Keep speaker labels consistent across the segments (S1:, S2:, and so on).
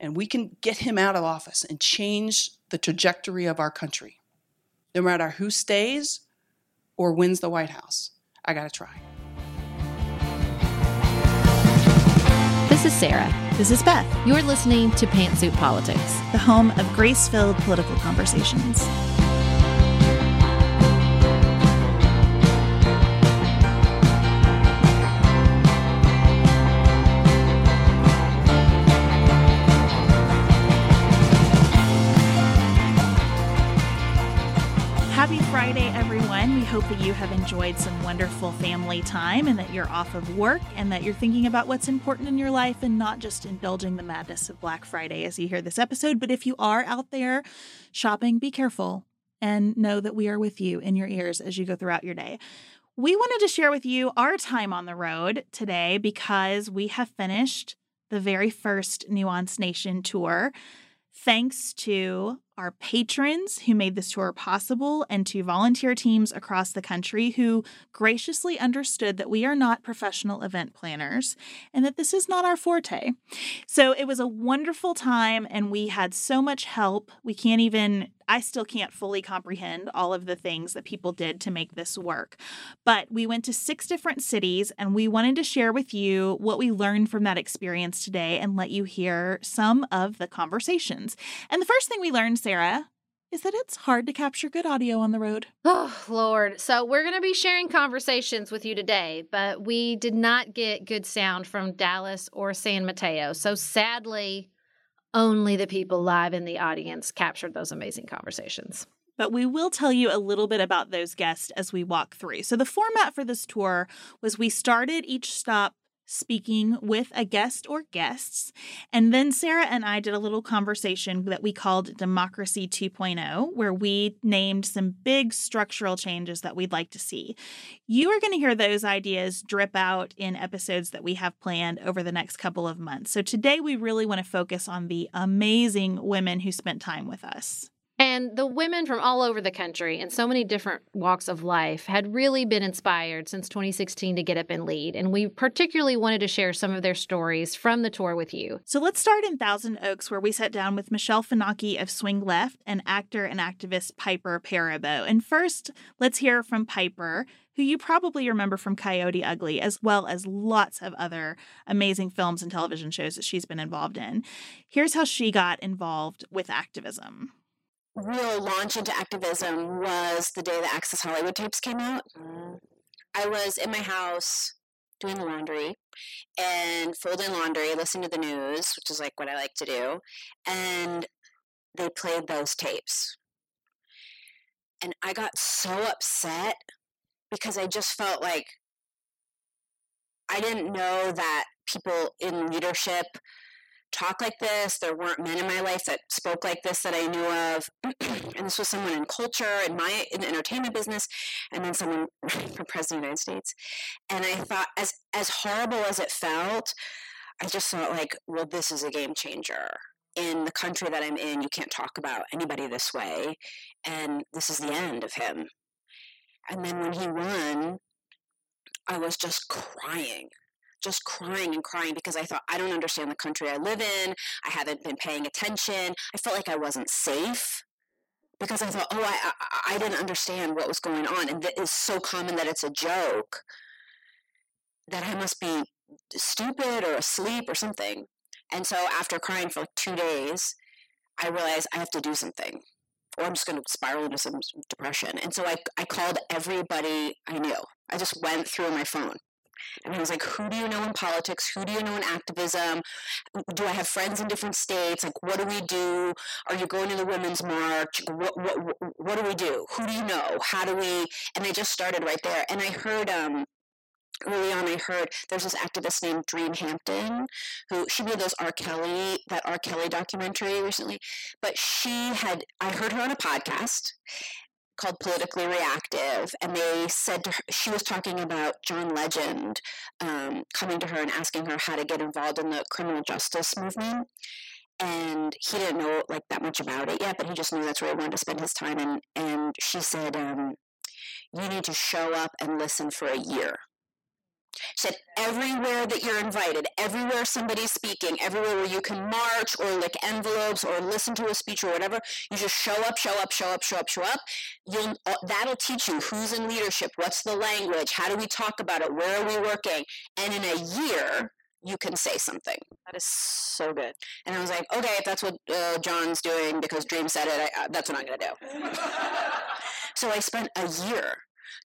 S1: and we can get him out of office and change the trajectory of our country, no matter who stays or wins the White House. I got to try.
S2: This is Sarah.
S3: This is Beth,
S2: You're listening to Pantsuit Politics.
S3: the home of grace filled political conversations. Hope that you have enjoyed some wonderful family time and that you're off of work and that you're thinking about what's important in your life and not just indulging the madness of Black Friday as you hear this episode. But if you are out there shopping, be careful and know that we are with you in your ears as you go throughout your day. We wanted to share with you our time on the road today because we have finished the very first Nuance Nation tour. Thanks to our patrons who made this tour possible and to volunteer teams across the country who graciously understood that we are not professional event planners and that this is not our forte. So it was a wonderful time and we had so much help. We can't even, I still can't fully comprehend all of the things that people did to make this work. But we went to six different cities and we wanted to share with you what we learned from that experience today and let you hear some of the conversations. And the first thing we learned, Sarah, is that it's hard to capture good audio on the road.
S2: Oh, Lord. So, we're going to be sharing conversations with you today, but we did not get good sound from Dallas or San Mateo. So, sadly, only the people live in the audience captured those amazing conversations.
S3: but we will tell you a little bit about those guests as we walk through. So, the format for this tour was we started each stop speaking with a guest or guests. And then Sarah and I did a little conversation that we called Democracy 2.0, where we named some big structural changes that we'd like to see. You are going to hear those ideas drip out in episodes that we have planned over the next couple of months. So today we really want to focus on the amazing women who spent time with us.
S2: And the women from all over the country in so many different walks of life had really been inspired since 2016 to get up and lead. And we particularly wanted to share some of their stories from the tour with you.
S3: So let's start in Thousand Oaks, where we sat down with Michelle Finocchi of Swing Left and actor and activist Piper Perabo. And first, let's hear from Piper, who you probably remember from Coyote Ugly, as well as lots of other amazing films and television shows that she's been involved in. Here's how she got involved with activism
S4: real launch into activism was the day the Access Hollywood tapes came out. Mm. I was in my house doing laundry and folding laundry, listening to the news, which is like what I like to do, and they played those tapes. And I got so upset because I just felt like I didn't know that people in leadership talk like this. There weren't men in my life that spoke like this that I knew of. and this was someone in culture, in my in the entertainment business, and then someone for president of the United States. And I thought, as as horrible as it felt, I just thought like, well, this is a game changer. In the country that I'm in, you can't talk about anybody this way, and this is the end of him. And then when he won, I was just crying just crying and crying because I thought, I don't understand the country I live in. I haven't been paying attention. I felt like I wasn't safe because I thought, oh, I, I, I didn't understand what was going on. And it is so common that it's a joke that I must be stupid or asleep or something. And so after crying for like two days, I realized I have to do something or I'm just going to spiral into some depression. And so I, I called everybody I knew. I just went through my phone and I was like, who do you know in politics? Who do you know in activism? Do I have friends in different states? Like, what do we do? Are you going to the Women's March? What, what, what do we do? Who do you know? How do we? And they just started right there. And I heard, um, early on I heard there's this activist named Dream Hampton who she made those R. Kelly that R. Kelly documentary recently. But she had I heard her on a podcast called Politically Reactive, and they said her, she was talking about John Legend um, coming to her and asking her how to get involved in the criminal justice movement. And he didn't know like that much about it yet, but he just knew that's where he wanted to spend his time. And and she said, um, "You need to show up and listen for a year." Said everywhere that you're invited, everywhere somebody's speaking, everywhere where you can march or lick envelopes or listen to a speech or whatever, you just show up, show up, show up, show up, show up. You'll uh, that'll teach you who's in leadership, what's the language, how do we talk about it, where are we working, and in a year you can say something.
S2: That is so good.
S4: And I was like, okay, if that's what uh, John's doing because Dream said it, I, uh, that's what I'm gonna do. so I spent a year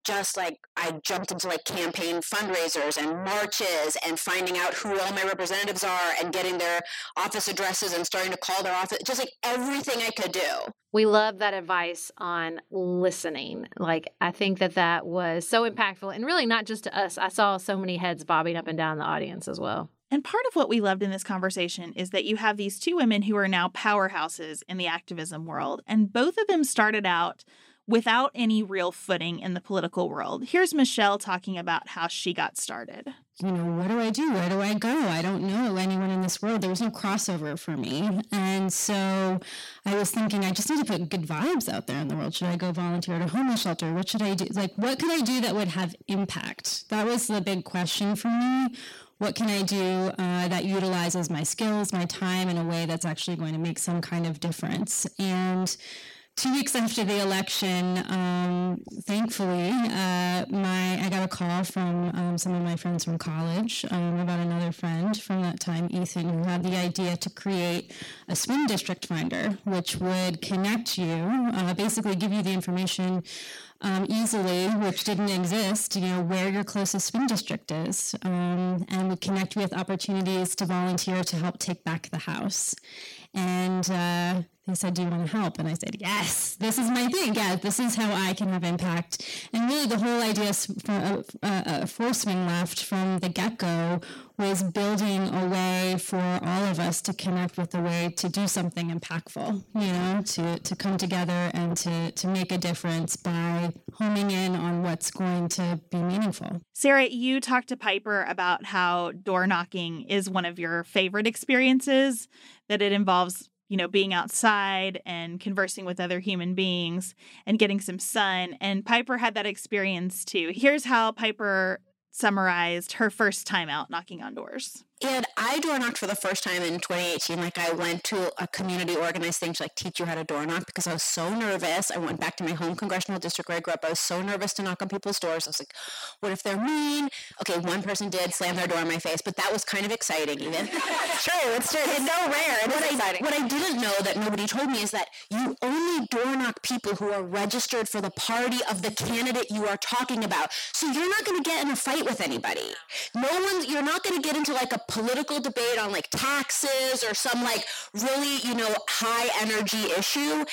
S4: just like I jumped into like campaign fundraisers and marches and finding out who all my representatives are and getting their office addresses and starting to call their office, just like everything I could do.
S2: We love that advice on listening. Like, I think that that was so impactful and really not just to us. I saw so many heads bobbing up and down the audience as well.
S3: And part of what we loved in this conversation is that you have these two women who are now powerhouses in the activism world. And both of them started out without any real footing in the political world. Here's Michelle talking about how she got started.
S5: You know, what do I do? Where do I go? I don't know anyone in this world. There was no crossover for me. And so I was thinking, I just need to put good vibes out there in the world. Should I go volunteer at a homeless shelter? What should I do? Like, what could I do that would have impact? That was the big question for me. What can I do uh, that utilizes my skills, my time in a way that's actually going to make some kind of difference? And two weeks after the election, um, thankfully, uh, my I got a call from um, some of my friends from college um, about another friend from that time, Ethan, who had the idea to create a swing district finder, which would connect you, uh, basically give you the information. Um, easily, which didn't exist, you know, where your closest swing district is, um, and would connect with opportunities to volunteer to help take back the house. And uh, they said, Do you want to help? And I said, Yes, this is my thing. Yeah, this is how I can have impact. And really, the whole idea of uh, uh, Swing Left from the get go was building a way for all of us to connect with a way to do something impactful, you know, to, to come together and to, to make a difference by homing in on what's going to be meaningful.
S3: Sarah, you talked to Piper about how door knocking is one of your favorite experiences, that it involves you know, being outside and conversing with other human beings and getting some sun. And Piper had that experience too. Here's how Piper summarized her first time out knocking on doors.
S4: And I door knocked for the first time in 2018. Like I went to a community organized thing to like teach you how to door knock because I was so nervous. I went back to my home congressional district where I grew up. I was so nervous to knock on people's doors. I was like, what if they're mean? Okay, one person did slam their door in my face, but that was kind of exciting even. true, it's true. It's so rare. It what exciting. What I didn't know that nobody told me is that you only door knock people who are registered for the party of the candidate you are talking about. So you're not going to get in a fight with anybody. No one, you're not going to get into like a political debate on like taxes or some like really, you know, high energy issue.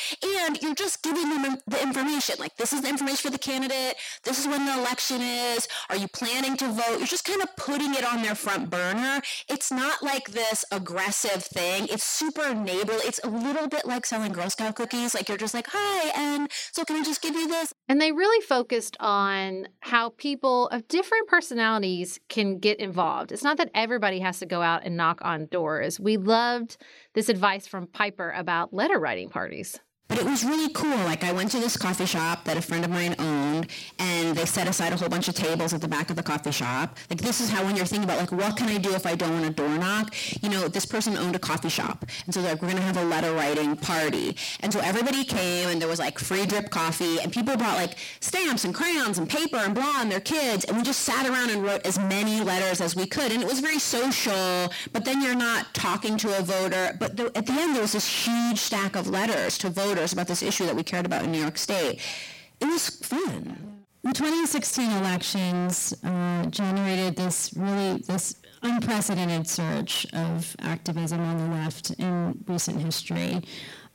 S4: And you're just giving them the information. Like, this is the information for the candidate. This is when the election is. Are you planning to vote? You're just kind of putting it on their front burner. It's not like this aggressive thing. It's super neighborly. It's a little bit like selling Girl Scout cookies. Like, you're just like, hi, and so can I just give you this?
S2: And they really focused on how people of different personalities can get involved. It's not that everybody has to go out and knock on doors. We loved this advice from Piper about letter writing parties.
S4: But it was really cool. Like I went to this coffee shop that a friend of mine owned, and they set aside a whole bunch of tables at the back of the coffee shop. Like this is how when you're thinking about like what can I do if I don't want a door knock? You know, this person owned a coffee shop, and so like we're gonna have a letter writing party, and so everybody came, and there was like free drip coffee, and people brought like stamps and crayons and paper and blah and their kids, and we just sat around and wrote as many letters as we could, and it was very social. But then you're not talking to a voter, but at the end there was this huge stack of letters to voters about this issue that we cared about in New York State. It was fun.
S5: The 2016 elections uh, generated this really this unprecedented surge of activism on the left in recent history.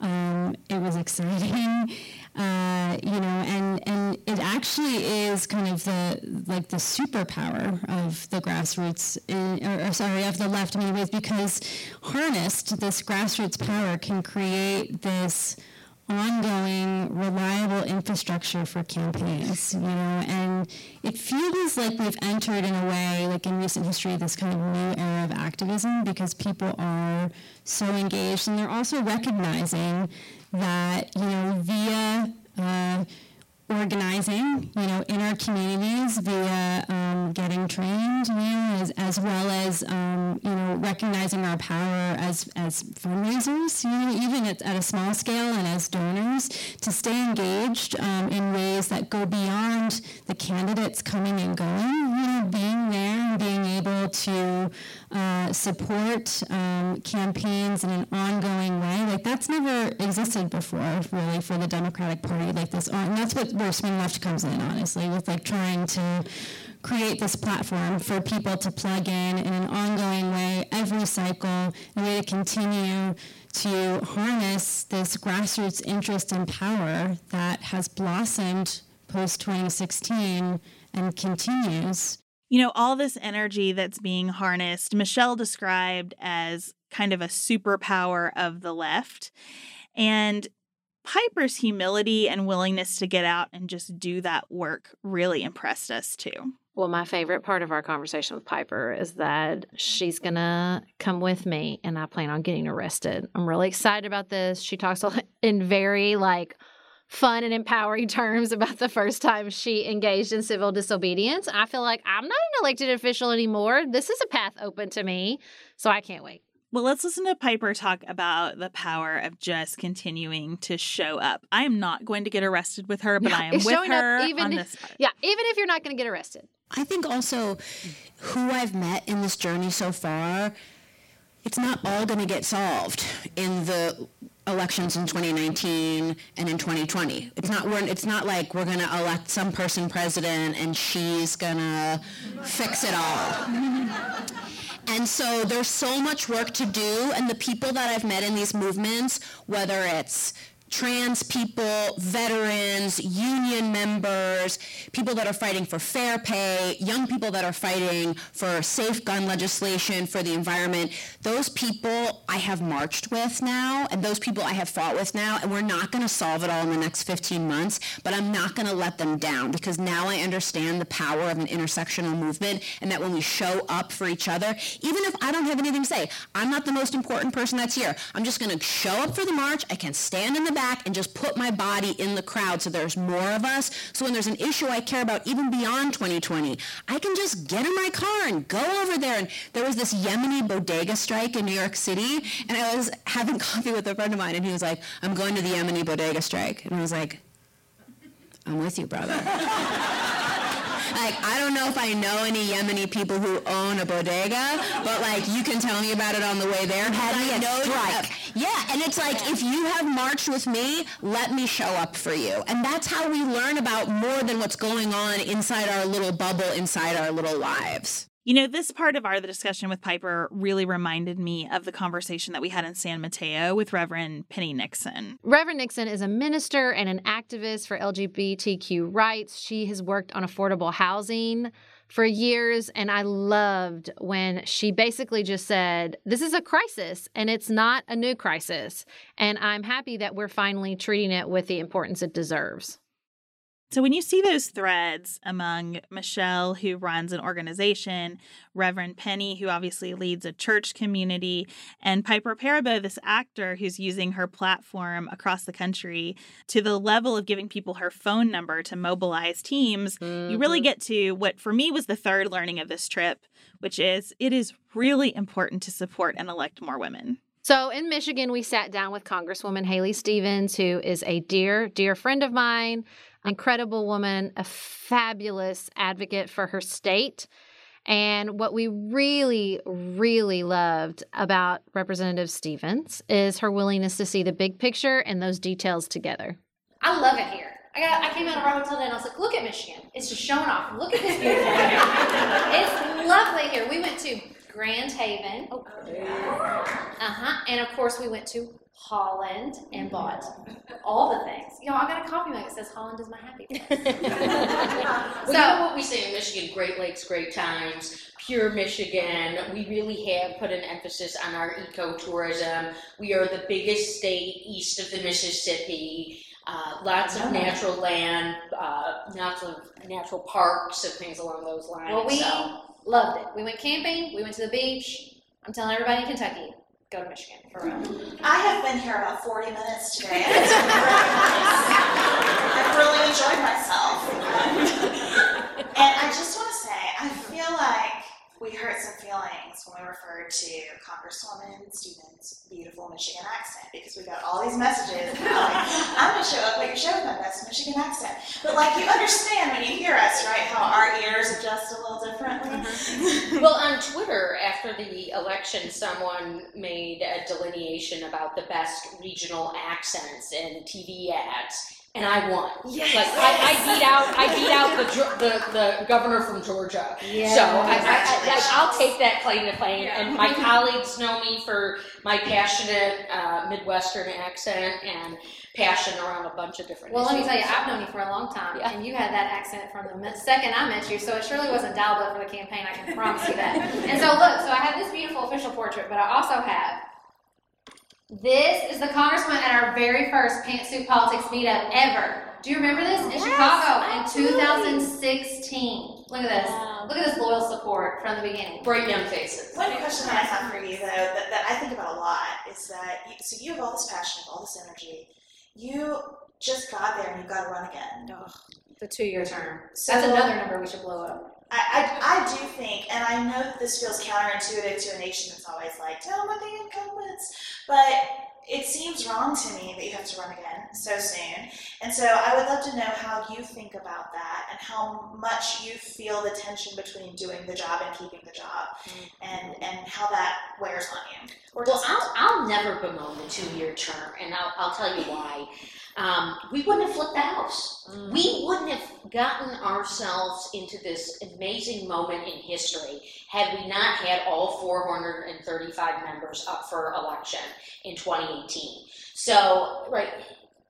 S5: Um, it was exciting, uh, you know, and and it actually is kind of the like the superpower of the grassroots, in, or, or, sorry, of the left in many ways, because harnessed, this grassroots power can create this ongoing, reliable infrastructure for campaigns, you know, and it feels like we've entered in a way, like in recent history, this kind of new era of activism because people are so engaged and they're also recognizing that, you know, via uh, organizing, you know, in our communities via um, getting trained, you know, as, as well as, um, you know, recognizing our power as, as fundraisers, you know, even at, at a small scale and as donors, to stay engaged um, in ways that go beyond the candidates coming and going, you know, being there and being able to uh, support um, campaigns in an ongoing way. Like that's never existed before, really, for the Democratic Party. Like this, and that's what where Swing Left comes in, honestly, with like trying to create this platform for people to plug in in an ongoing way every cycle, a way to continue to harness this grassroots interest and power that has blossomed post 2016 and continues.
S3: You know, all this energy that's being harnessed, Michelle described as kind of a superpower of the left. And Piper's humility and willingness to get out and just do that work really impressed us too.
S2: Well, my favorite part of our conversation with Piper is that she's going to come with me and I plan on getting arrested. I'm really excited about this. She talks in very like fun and empowering terms about the first time she engaged in civil disobedience. I feel like I'm not an elected official anymore. This is a path open to me. So I can't wait.
S3: Well, let's listen to Piper talk about the power of just continuing to show up. I am not going to get arrested with her, but I am with her
S2: even
S3: on
S2: if,
S3: this part.
S2: Yeah, even if you're not going to get arrested.
S4: I think also who I've met in this journey so far, it's not all going to get solved in the elections in 2019 and in 2020. It's not we're, it's not like we're going to elect some person president and she's going to fix it all. And so there's so much work to do. And the people that I've met in these movements, whether it's trans people, veterans, union members, people that are fighting for fair pay, young people that are fighting for safe gun legislation, for the environment. Those people I have marched with now, and those people I have fought with now, and we're not going to solve it all in the next 15 months, but I'm not going to let them down because now I understand the power of an intersectional movement and that when we show up for each other, even if I don't have anything to say, I'm not the most important person that's here. I'm just going to show up for the march. I can stand in the back and just put my body in the crowd so there's more of us. So when there's an issue I care about, even beyond 2020, I can just get in my car and go over there. And there was this Yemeni bodega strike in New York City, and I was having coffee with a friend of mine, and he was like, I'm going to the Yemeni bodega strike. And I was like, I'm with you, brother. like I don't know if I know any Yemeni people who own a bodega, but like you can tell me about it on the way there. Had me at strike. Yeah, and it's like if you have marched with me, let me show up for you. And that's how we learn about more than what's going on inside our little bubble, inside our little lives.
S6: You know, this part of our the discussion with Piper really reminded me of the conversation that we had in San Mateo with Reverend Penny Nixon.
S2: Reverend Nixon is a minister and an activist for LGBTQ rights. She has worked on affordable housing for years, and I loved when she basically just said, This is a crisis, and it's not a new crisis. And I'm happy that we're finally treating it with the importance it deserves.
S6: So, when you see those threads among Michelle, who runs an organization, Reverend Penny, who obviously leads a church community, and Piper Perabo, this actor who's using her platform across the country to the level of giving people her phone number to mobilize teams, mm-hmm. you really get to what for me was the third learning of this trip, which is it is really important to support and elect more women.
S2: So in Michigan, we sat down with Congresswoman Haley Stevens, who is a dear, dear friend of mine incredible woman, a fabulous advocate for her state. And what we really, really loved about Representative Stevens is her willingness to see the big picture and those details together.
S7: I love it here. I got I came out of our hotel and I was like, look at Michigan. It's just showing off. Look at this beautiful It's lovely here. We went to Grand Haven. Oh, uh-huh. And of course we went to Holland and bought all the things. You know, I got a coffee mug that says Holland is my happy place.
S8: well, so, you know what we say in Michigan, Great Lakes, Great Times, pure Michigan. We really have put an emphasis on our ecotourism. We are the biggest state east of the Mississippi. Uh, lots of natural land, uh, lots of natural parks and things along those lines.
S7: Well, we so. loved it. We went camping. We went to the beach. I'm telling everybody in Kentucky, go to Michigan for real.
S3: I have been here about 40 minutes today. I've really enjoyed myself. and I just want to say, I feel like we hurt some feelings when we referred to Congresswoman Stevens' beautiful Michigan accent because we got all these messages like, I'm going to show up your show with my best Michigan accent. But like you understand when you hear us, right, how our ears adjust a little differently.
S8: Mm-hmm. well, on Twitter after the election, someone made a delineation about the best regional accents in TV ads and I won. Yes. Like I, I beat out, I beat out the the, the governor from Georgia. Yeah. So I, I, will take that claim to fame. Yeah. And my colleagues know me for my passionate uh, Midwestern accent and passion around a bunch of different.
S7: Well,
S8: issues.
S7: let me tell you, I've known you for a long time, yeah. and you had that accent from the second I met you. So it surely wasn't dialed up for the campaign. I can promise you that. and so look, so I have this beautiful official portrait, but I also have this is the congressman at our very first Pantsuit Politics meetup ever. Do you remember this? In yes, Chicago in 2016. Look at this. Wow. Look at this loyal support from the beginning.
S8: Bright young faces.
S3: One question that I have for you, though, that, that I think about a lot is that, you, so you have all this passion, all this energy. You just got there and you got to run again.
S7: Oh, the two-year term. So That's another number we should blow up.
S3: I, I, I do think, and I know that this feels counterintuitive to a nation that's always like, tell them what the incumbents, but
S9: it seems wrong to me that you have to run again so soon. And so I would love to know how you think about that and how much you feel the tension between doing the job and keeping the job mm-hmm. and, and how that wears on you.
S8: Well. I'll, I'll never bemoan the two-year term, and I'll, I'll tell you why. Um, we wouldn't have flipped the house. We wouldn't have gotten ourselves into this amazing moment in history had we not had all 435 members up for election in 2018. So, right,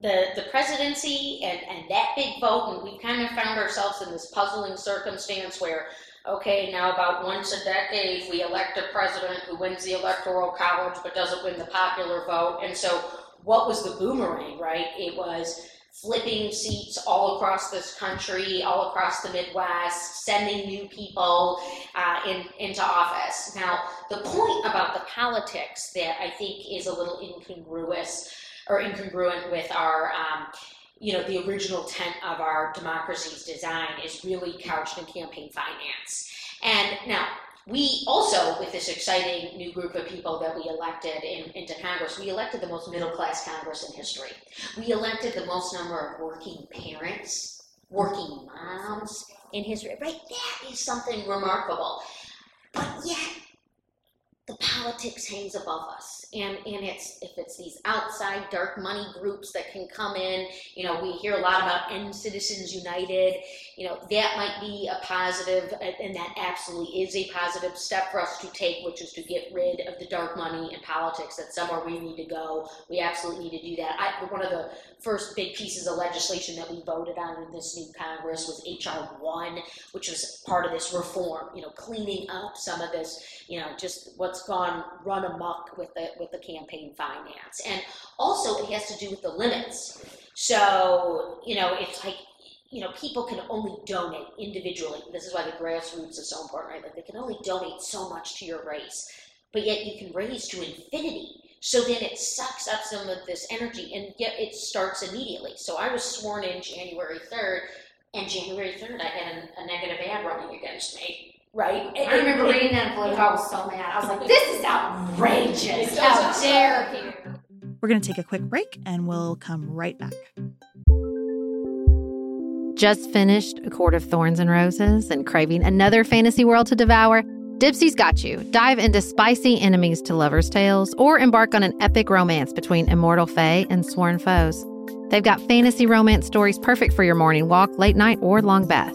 S8: the the presidency and, and that big vote, and we've kind of found ourselves in this puzzling circumstance where okay, now about once a decade we elect a president who wins the electoral college but doesn't win the popular vote. And so, what was the boomerang, right? It was flipping seats all across this country, all across the Midwest, sending new people uh, in, into office. Now, the point about the politics that I think is a little incongruous or incongruent with our um, you know, the original tent of our democracy's design is really couched in campaign finance. And now, we also, with this exciting new group of people that we elected in, into Congress, we elected the most middle class Congress in history. We elected the most number of working parents, working moms in history. Right? That is something remarkable. But yet, the politics hangs above us. And, and it's if it's these outside dark money groups that can come in, you know, we hear a lot about End Citizens United, you know, that might be a positive, and that absolutely is a positive step for us to take, which is to get rid of the dark money in politics. That's somewhere we need to go. We absolutely need to do that. I, one of the first big pieces of legislation that we voted on in this new Congress was HR 1, which was part of this reform, you know, cleaning up some of this, you know, just what's gone run amok with the with the campaign finance. And also it has to do with the limits. So, you know, it's like you know, people can only donate individually. This is why the grassroots is so important, right? Like they can only donate so much to your race, but yet you can raise to infinity. So then it sucks up some of this energy, and yet it starts immediately. So I was sworn in January third, and January third, I had a, a negative ad running against me. Right?
S7: I remember reading that in Politico. I was so mad. I was like, this is outrageous.
S8: It
S7: How
S8: doesn't
S7: dare you?
S10: We're going to take a quick break and we'll come right back.
S2: Just finished A Court of Thorns and Roses and craving another fantasy world to devour? Dipsea's got you. Dive into spicy enemies to lovers' tales or embark on an epic romance between immortal fae and sworn foes. They've got fantasy romance stories perfect for your morning walk, late night, or long bath.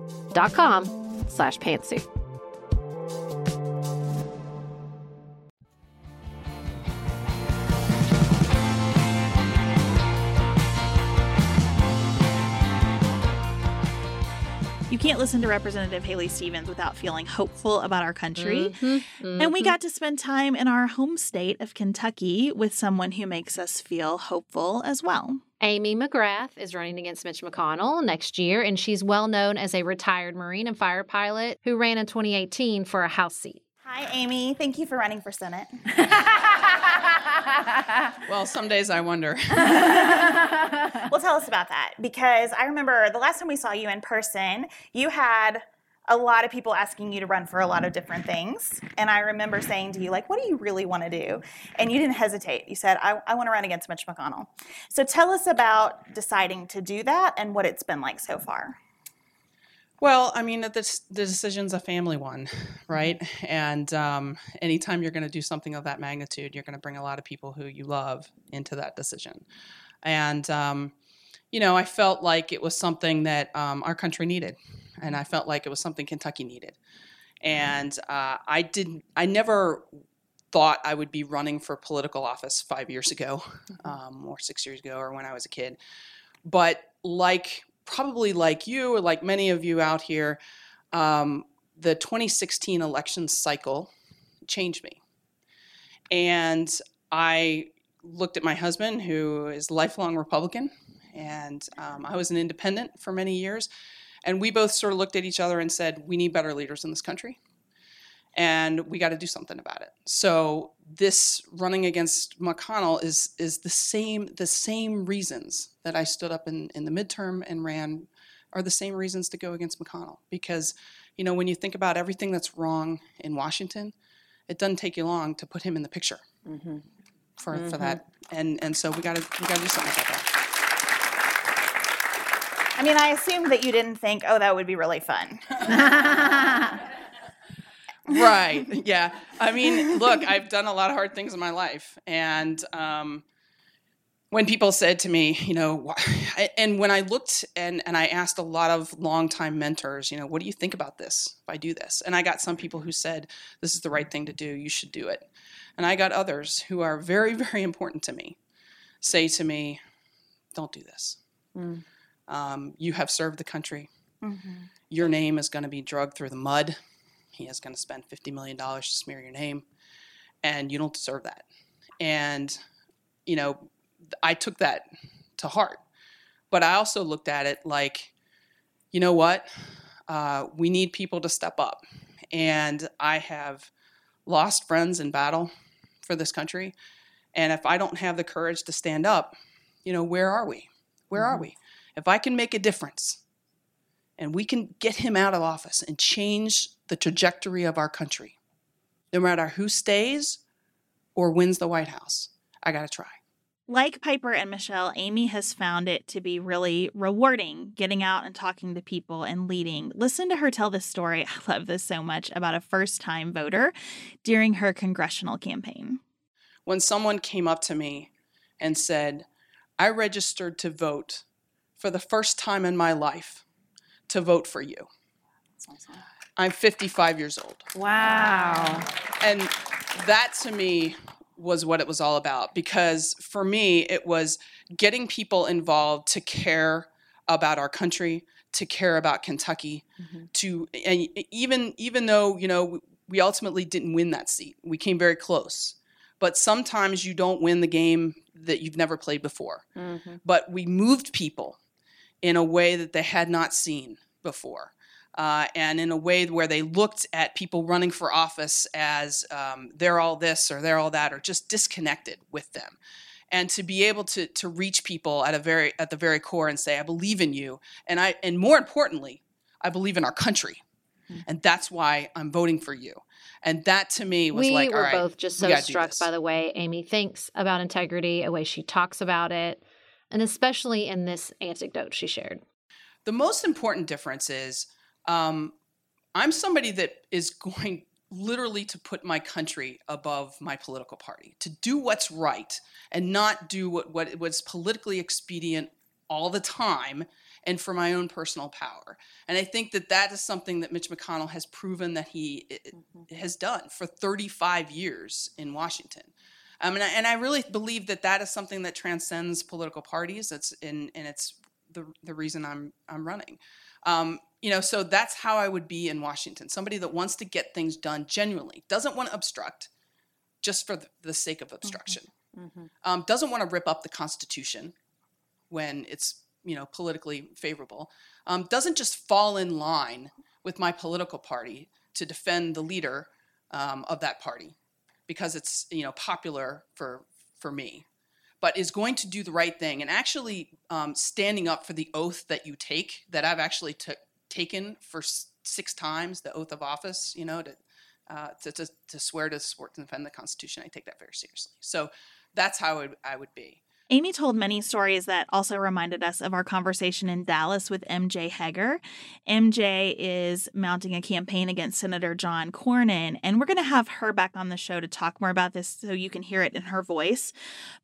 S2: dot com slash pantsuit.
S3: You can't listen to Representative Haley Stevens without feeling hopeful about our country. Mm-hmm, and we mm-hmm. got to spend time in our home state of Kentucky with someone who makes us feel hopeful as well.
S2: Amy McGrath is running against Mitch McConnell next year, and she's well known as a retired Marine and fighter pilot who ran in 2018 for a House seat.
S11: Hi, Amy. Thank you for running for Senate.
S1: Well, some days I wonder.
S11: well, tell us about that because I remember the last time we saw you in person, you had a lot of people asking you to run for a lot of different things. And I remember saying to you, like, what do you really want to do? And you didn't hesitate. You said, I, I want to run against Mitch McConnell. So tell us about deciding to do that and what it's been like so far.
S1: Well, I mean, the, the decision's a family one, right? And um, anytime you're going to do something of that magnitude, you're going to bring a lot of people who you love into that decision. And, um, you know, I felt like it was something that um, our country needed. And I felt like it was something Kentucky needed. And uh, I didn't, I never thought I would be running for political office five years ago um, or six years ago or when I was a kid. But like probably like you or like many of you out here, um, the 2016 election cycle changed me. And I looked at my husband, who is a lifelong Republican, and um, I was an independent for many years. And we both sort of looked at each other and said, we need better leaders in this country. And we got to do something about it. So this running against McConnell is is the same the same reasons that I stood up in, in the midterm and ran are the same reasons to go against McConnell. Because, you know, when you think about everything that's wrong in Washington, it doesn't take you long to put him in the picture
S11: Mm-hmm.
S1: for, for
S11: Mhm.
S1: that. And and so we gotta we gotta do something about that.
S11: I mean, I assumed that you didn't think, oh, that would be really fun.
S1: right. Yeah. I mean look i've done a lot of hard things in my life and um, when people said to me you know wh- and when i looked and, and i asked a lot of longtime mentors you know what do you think about this if i do this? And i got some people who said this is the right thing to do. You should do it. And i got others who are very very important to me say to me don't do this.
S11: Mm.
S1: Um, you have served the country
S11: Mhm.
S1: your name is going to be drugged through the mud. He is going to spend $50 million to smear your name, and you don't deserve that. And, you know, I took that to heart. But I also looked at it like, you know what? Uh, we need people to step up. And I have lost friends in battle for this country. And if I don't have the courage to stand up, you know, where are we? Where are we? If I can make a difference, and we can get him out of office and change the trajectory of our country, no matter who stays or wins the White House, I got to try.
S3: Like Piper and Michelle, Amy has found it to be really rewarding getting out and talking to people and leading. Listen to her tell this story. I love this so much about a first time voter during her congressional campaign.
S1: When someone came up to me and said, I registered to vote for the first time in my life to vote for you. I'm 55 years old.
S12: Wow.
S1: And that to me was what it was all about because for me, it was getting people involved to care about our country, to care about Kentucky, to and even even though you know we ultimately didn't win that seat, we came very close. But sometimes you don't win the game that you've never played before.
S2: Mm-hmm.
S1: But we moved people in a way that they had not seen before. Uh, and in a way where they looked at people running for office as um, they're all this or they're all that or just disconnected with them. And to be able to to reach people at a very at the very core and say i believe in you and i and more importantly i believe in our country. And that's why i'm voting for you. And that to me was
S2: we
S1: like we
S2: were
S1: right
S2: both just so struck by the way Amy thinks about integrity, the way she talks about it, and especially in this anecdote she shared.
S1: the most important difference is um, I'm somebody that is going literally to put my country above my political party, to do what's right and not do what, what was politically expedient all the time and for my own personal power. And I think that that is something that Mitch McConnell has proven that he i- i- has done for 35 years in Washington. Um, and, I, and I really believe that that is something that transcends political parties. That's in, and it's the, the reason I'm I'm running. Um, you know, so that's how I would be in Washington. Somebody that wants to get things done genuinely, doesn't want to obstruct, just for the, the sake of obstruction. Um, doesn't want to rip up the Constitution when it's you know politically favorable. Um, doesn't just fall in line with my political party to defend the leader um, of that party because it's you know popular for for me but is going to do the right thing and actually um, standing up for the oath that you take that I've actually took taken for six times the oath of office you know to uh, to, to, to swear to support and defend the Constitution. I take that very seriously. So that's how I would be
S3: Amy told many stories that also reminded us of our conversation in Dallas with MJ Hegar. MJ is mounting a campaign against Senator John Cornyn, and we're going to have her back on the show to talk more about this so you can hear it in her voice.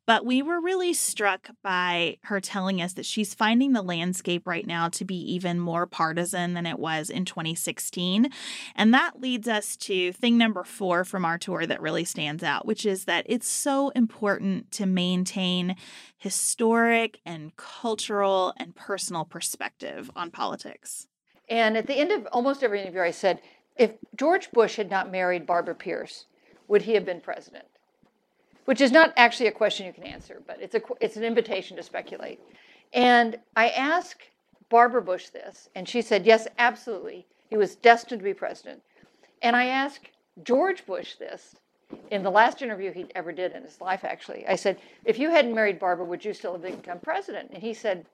S3: But we were really struck by her telling us that she's finding the landscape right now to be even more partisan than it was in 2016. And that leads us to thing number four from our tour that really stands out, which is that it's so important to maintain historic and cultural and personal perspective on politics.
S13: And at the end of almost every interview, I said, if George Bush had not married Barbara Pierce, would he have been president? Which is not actually a question you can answer, but it's a it's an invitation to speculate. And I asked Barbara Bush this, and she said, yes, absolutely. He was destined to be president. And I asked George Bush this in the last interview he ever did in his life, actually. I said, if you hadn't married Barbara, would you still have become president? And he said,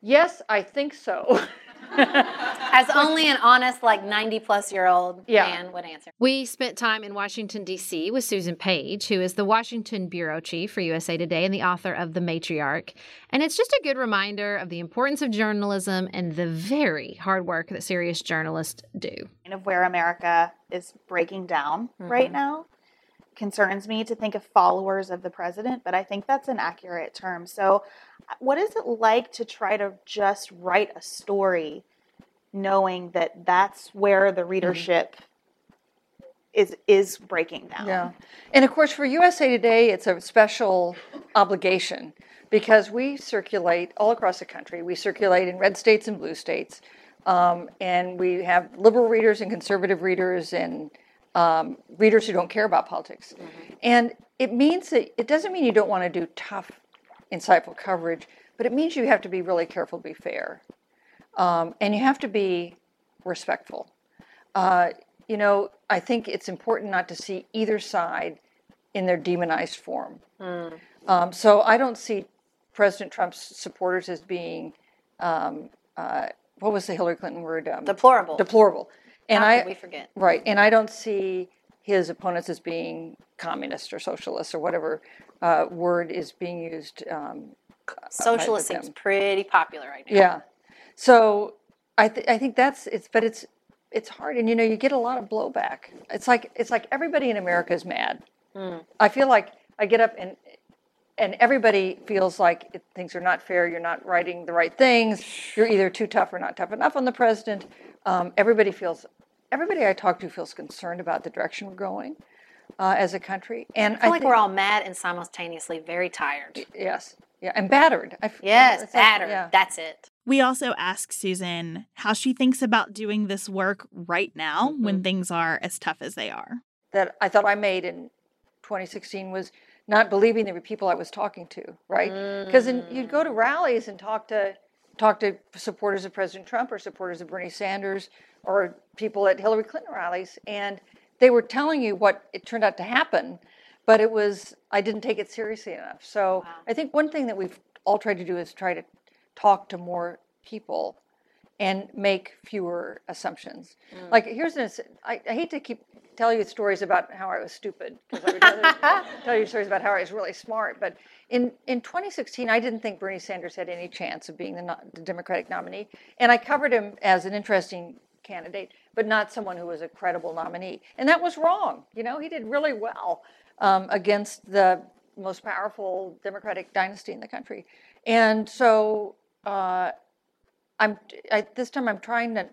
S13: yes, I think so.
S7: As only an honest, like 90 plus year old
S13: Yeah.
S7: man would answer.
S2: We spent time in Washington, D.C. with Susan Page, who is the Washington Bureau Chief for USA Today and the author of The Matriarch. And it's just a good reminder of the importance of journalism and the very hard work that serious journalists do.
S11: kind of where America is breaking down right
S2: Mhm.
S11: now. Concerns me to think of followers of the president, but I think that's an accurate term. So, uh, what is it like to try to just write a story knowing that that's where the readership is is breaking down?
S13: Yeah. And of course, for USA Today, it's a special obligation because we circulate all across the country. We circulate in red states and blue states. Um, and we have liberal readers and conservative readers and um, readers who don't care about politics. And it means that it doesn't mean you don't want to do tough, insightful coverage, but it means you have to be really careful to be fair. Um, and you have to be respectful. Uh, you know, I think it's important not to see either side in their demonized form. Um, so I don't see President Trump's supporters as being, um, uh, what was the Hillary Clinton word? Um,
S7: Deplorable.
S13: Deplorable. And
S7: How
S13: I
S7: we forget?
S13: right, and I don't see his opponents as being communist or socialist or whatever uh, word is being used. Um,
S7: Socialist seems pretty popular right now.
S13: Yeah. So I th- I think that's it's but it's it's hard and you know you get a lot of blowback. It's like it's like everybody in America is mad.
S7: Mm.
S13: I feel like I get up and and everybody feels like it, things are not fair. You're not writing the right things. You're either too tough or not tough enough on the president. Um, everybody feels everybody I talk to feels concerned about the direction we're going uh, as a country. And
S7: I feel like
S13: think-
S7: we're all mad and simultaneously very tired.
S13: yes, yeah, and battered. I f-
S7: Yes,
S13: it's like-
S7: battered.
S13: yeah.
S7: That's it. We also ask Susan how she thinks about doing this work right now
S13: Mm-hmm.
S7: when things are as tough as they are.
S13: that I thought I made in 2016 was not believing there were people I was talking to, right? Because you'd go to rallies and talk to talk to supporters of President Trump or supporters of Bernie Sanders or people at Hillary Clinton rallies, and they were telling you what it turned out to happen, but it was I didn't take it seriously enough. So I think one thing that we've all tried to do is try to talk to more people and make fewer assumptions. Mm. Like here's an I, I hate to keep tell you stories about how I was stupid because I would rather tell you stories about how I was really smart. But in in 2016, I didn't think Bernie Sanders had any chance of being the, the Democratic nominee, and I covered him as an interesting candidate, but not someone who was a credible nominee. And that was wrong. You know, he did really well um, against the most powerful Democratic dynasty in the country, and so. Uh, I'm I, this time I'm trying to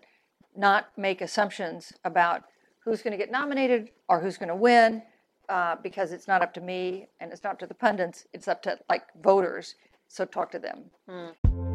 S13: not make assumptions about who's going to get nominated or who's going to win uh, because it's not up to me and it's not up to the pundits. It's up to like voters. So talk to them.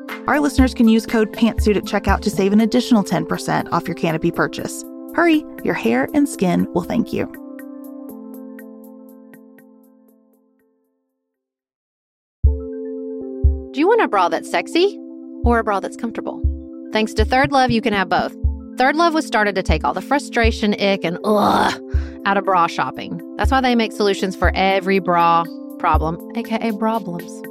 S3: our listeners can use code PANTSUIT at checkout to save an additional 10% off your Canopy purchase. Hurry, your hair and skin will thank you.
S2: Do you want a bra that's sexy or a bra that's comfortable? Thanks to Third Love, you can have both. Third Love was started to take all the frustration, ick, and ugh out of bra shopping. That's why they make solutions for every bra problem, aka problems.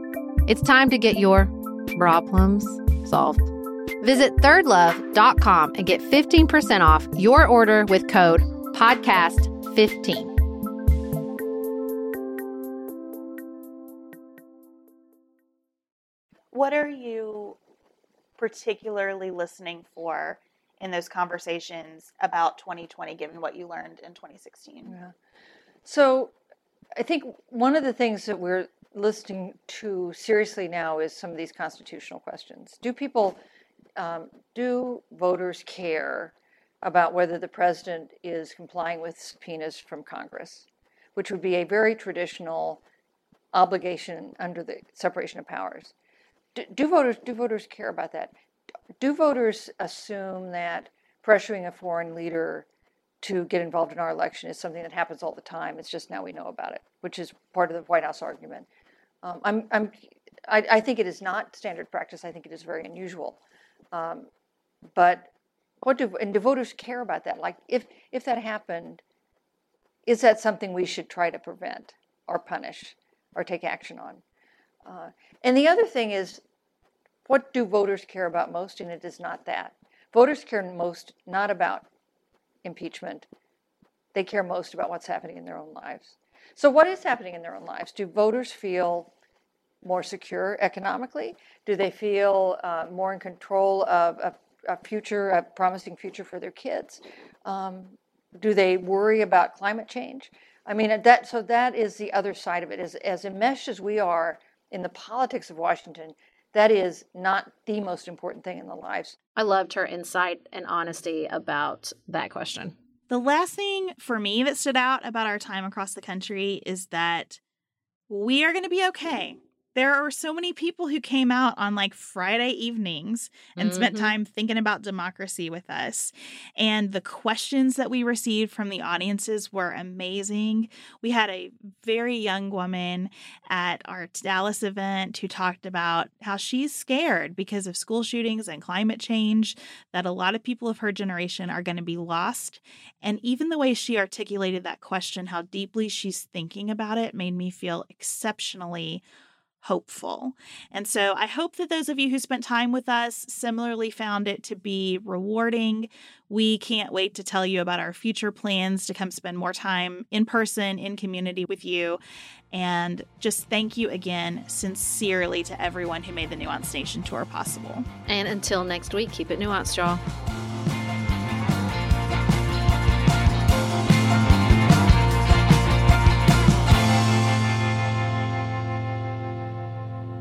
S2: It's time to get your problems solved. Visit thirdlove.com and get 15% off your order with code podcast15.
S14: What are you particularly listening for in those conversations about 2020, given what you learned in 2016?
S13: Yeah. So I think one of the things that we're listening to seriously now is some of these constitutional questions. Do people, um, do voters care about whether the president is complying with subpoenas from Congress, which would be a very traditional obligation under the separation of powers? Do, do voters do voters care about that? Do voters assume that pressuring a foreign leader to get involved in our election is something that happens all the time. It's just now we know about it, which is part of the White House argument. Um, I'm, I'm, I, I, think it is not standard practice. I think it is very unusual. Um, but what do and do voters care about that? Like, if if that happened, is that something we should try to prevent or punish or take action on? Uh, and the other thing is, what do voters care about most? And it is not that. Voters care most not about impeachment. They care most about what's happening in their own lives. So, what is happening in their own lives? Do voters feel more secure economically? Do they feel uh, more in control of a, a, future, a promising future for their kids? Um, do they worry about climate change? I mean, that so that is the other side of it. As as enmeshed as we are in the politics of Washington, that is not the most important thing in the lives.
S2: I loved her insight and honesty about that question.
S3: The last thing for me that stood out about our time across the country is that we are going to be okay there are so many people who came out on like Friday evenings and mm-hmm. spent time thinking about democracy with us. And the questions that we received from the audiences were amazing. We had a very young woman at our Dallas event who talked about how she's scared because of school shootings and climate change, that a lot of people of her generation are going to be lost. And even the way she articulated that question, how deeply she's thinking about it, made me feel exceptionally hopeful. And so I hope that those of you who spent time with us similarly found it to be rewarding. We can't wait to tell you about our future plans to come spend more time in person, in community with you. And just thank you again, sincerely, to everyone who made the Nuance Nation tour possible.
S2: And until next week, keep it nuanced, y'all.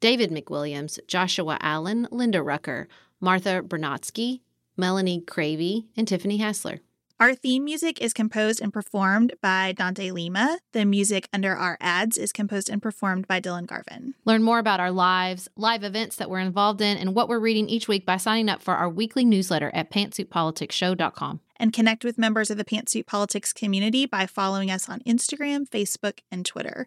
S2: David McWilliams, Joshua Allen, Linda Rucker, Martha Bernatsky, Melanie Cravey, and Tiffany Hassler.
S3: Our theme music is composed and performed by Dante Lima. The music under our ads is composed and performed by Dylan Garvin.
S2: Learn more about our lives, live events that we're involved in, and what we're reading each week by signing up for our weekly newsletter at pantsuitpoliticsshow.com.
S3: And connect with members of the Pantsuit Politics community by following us on Instagram, Facebook, and Twitter.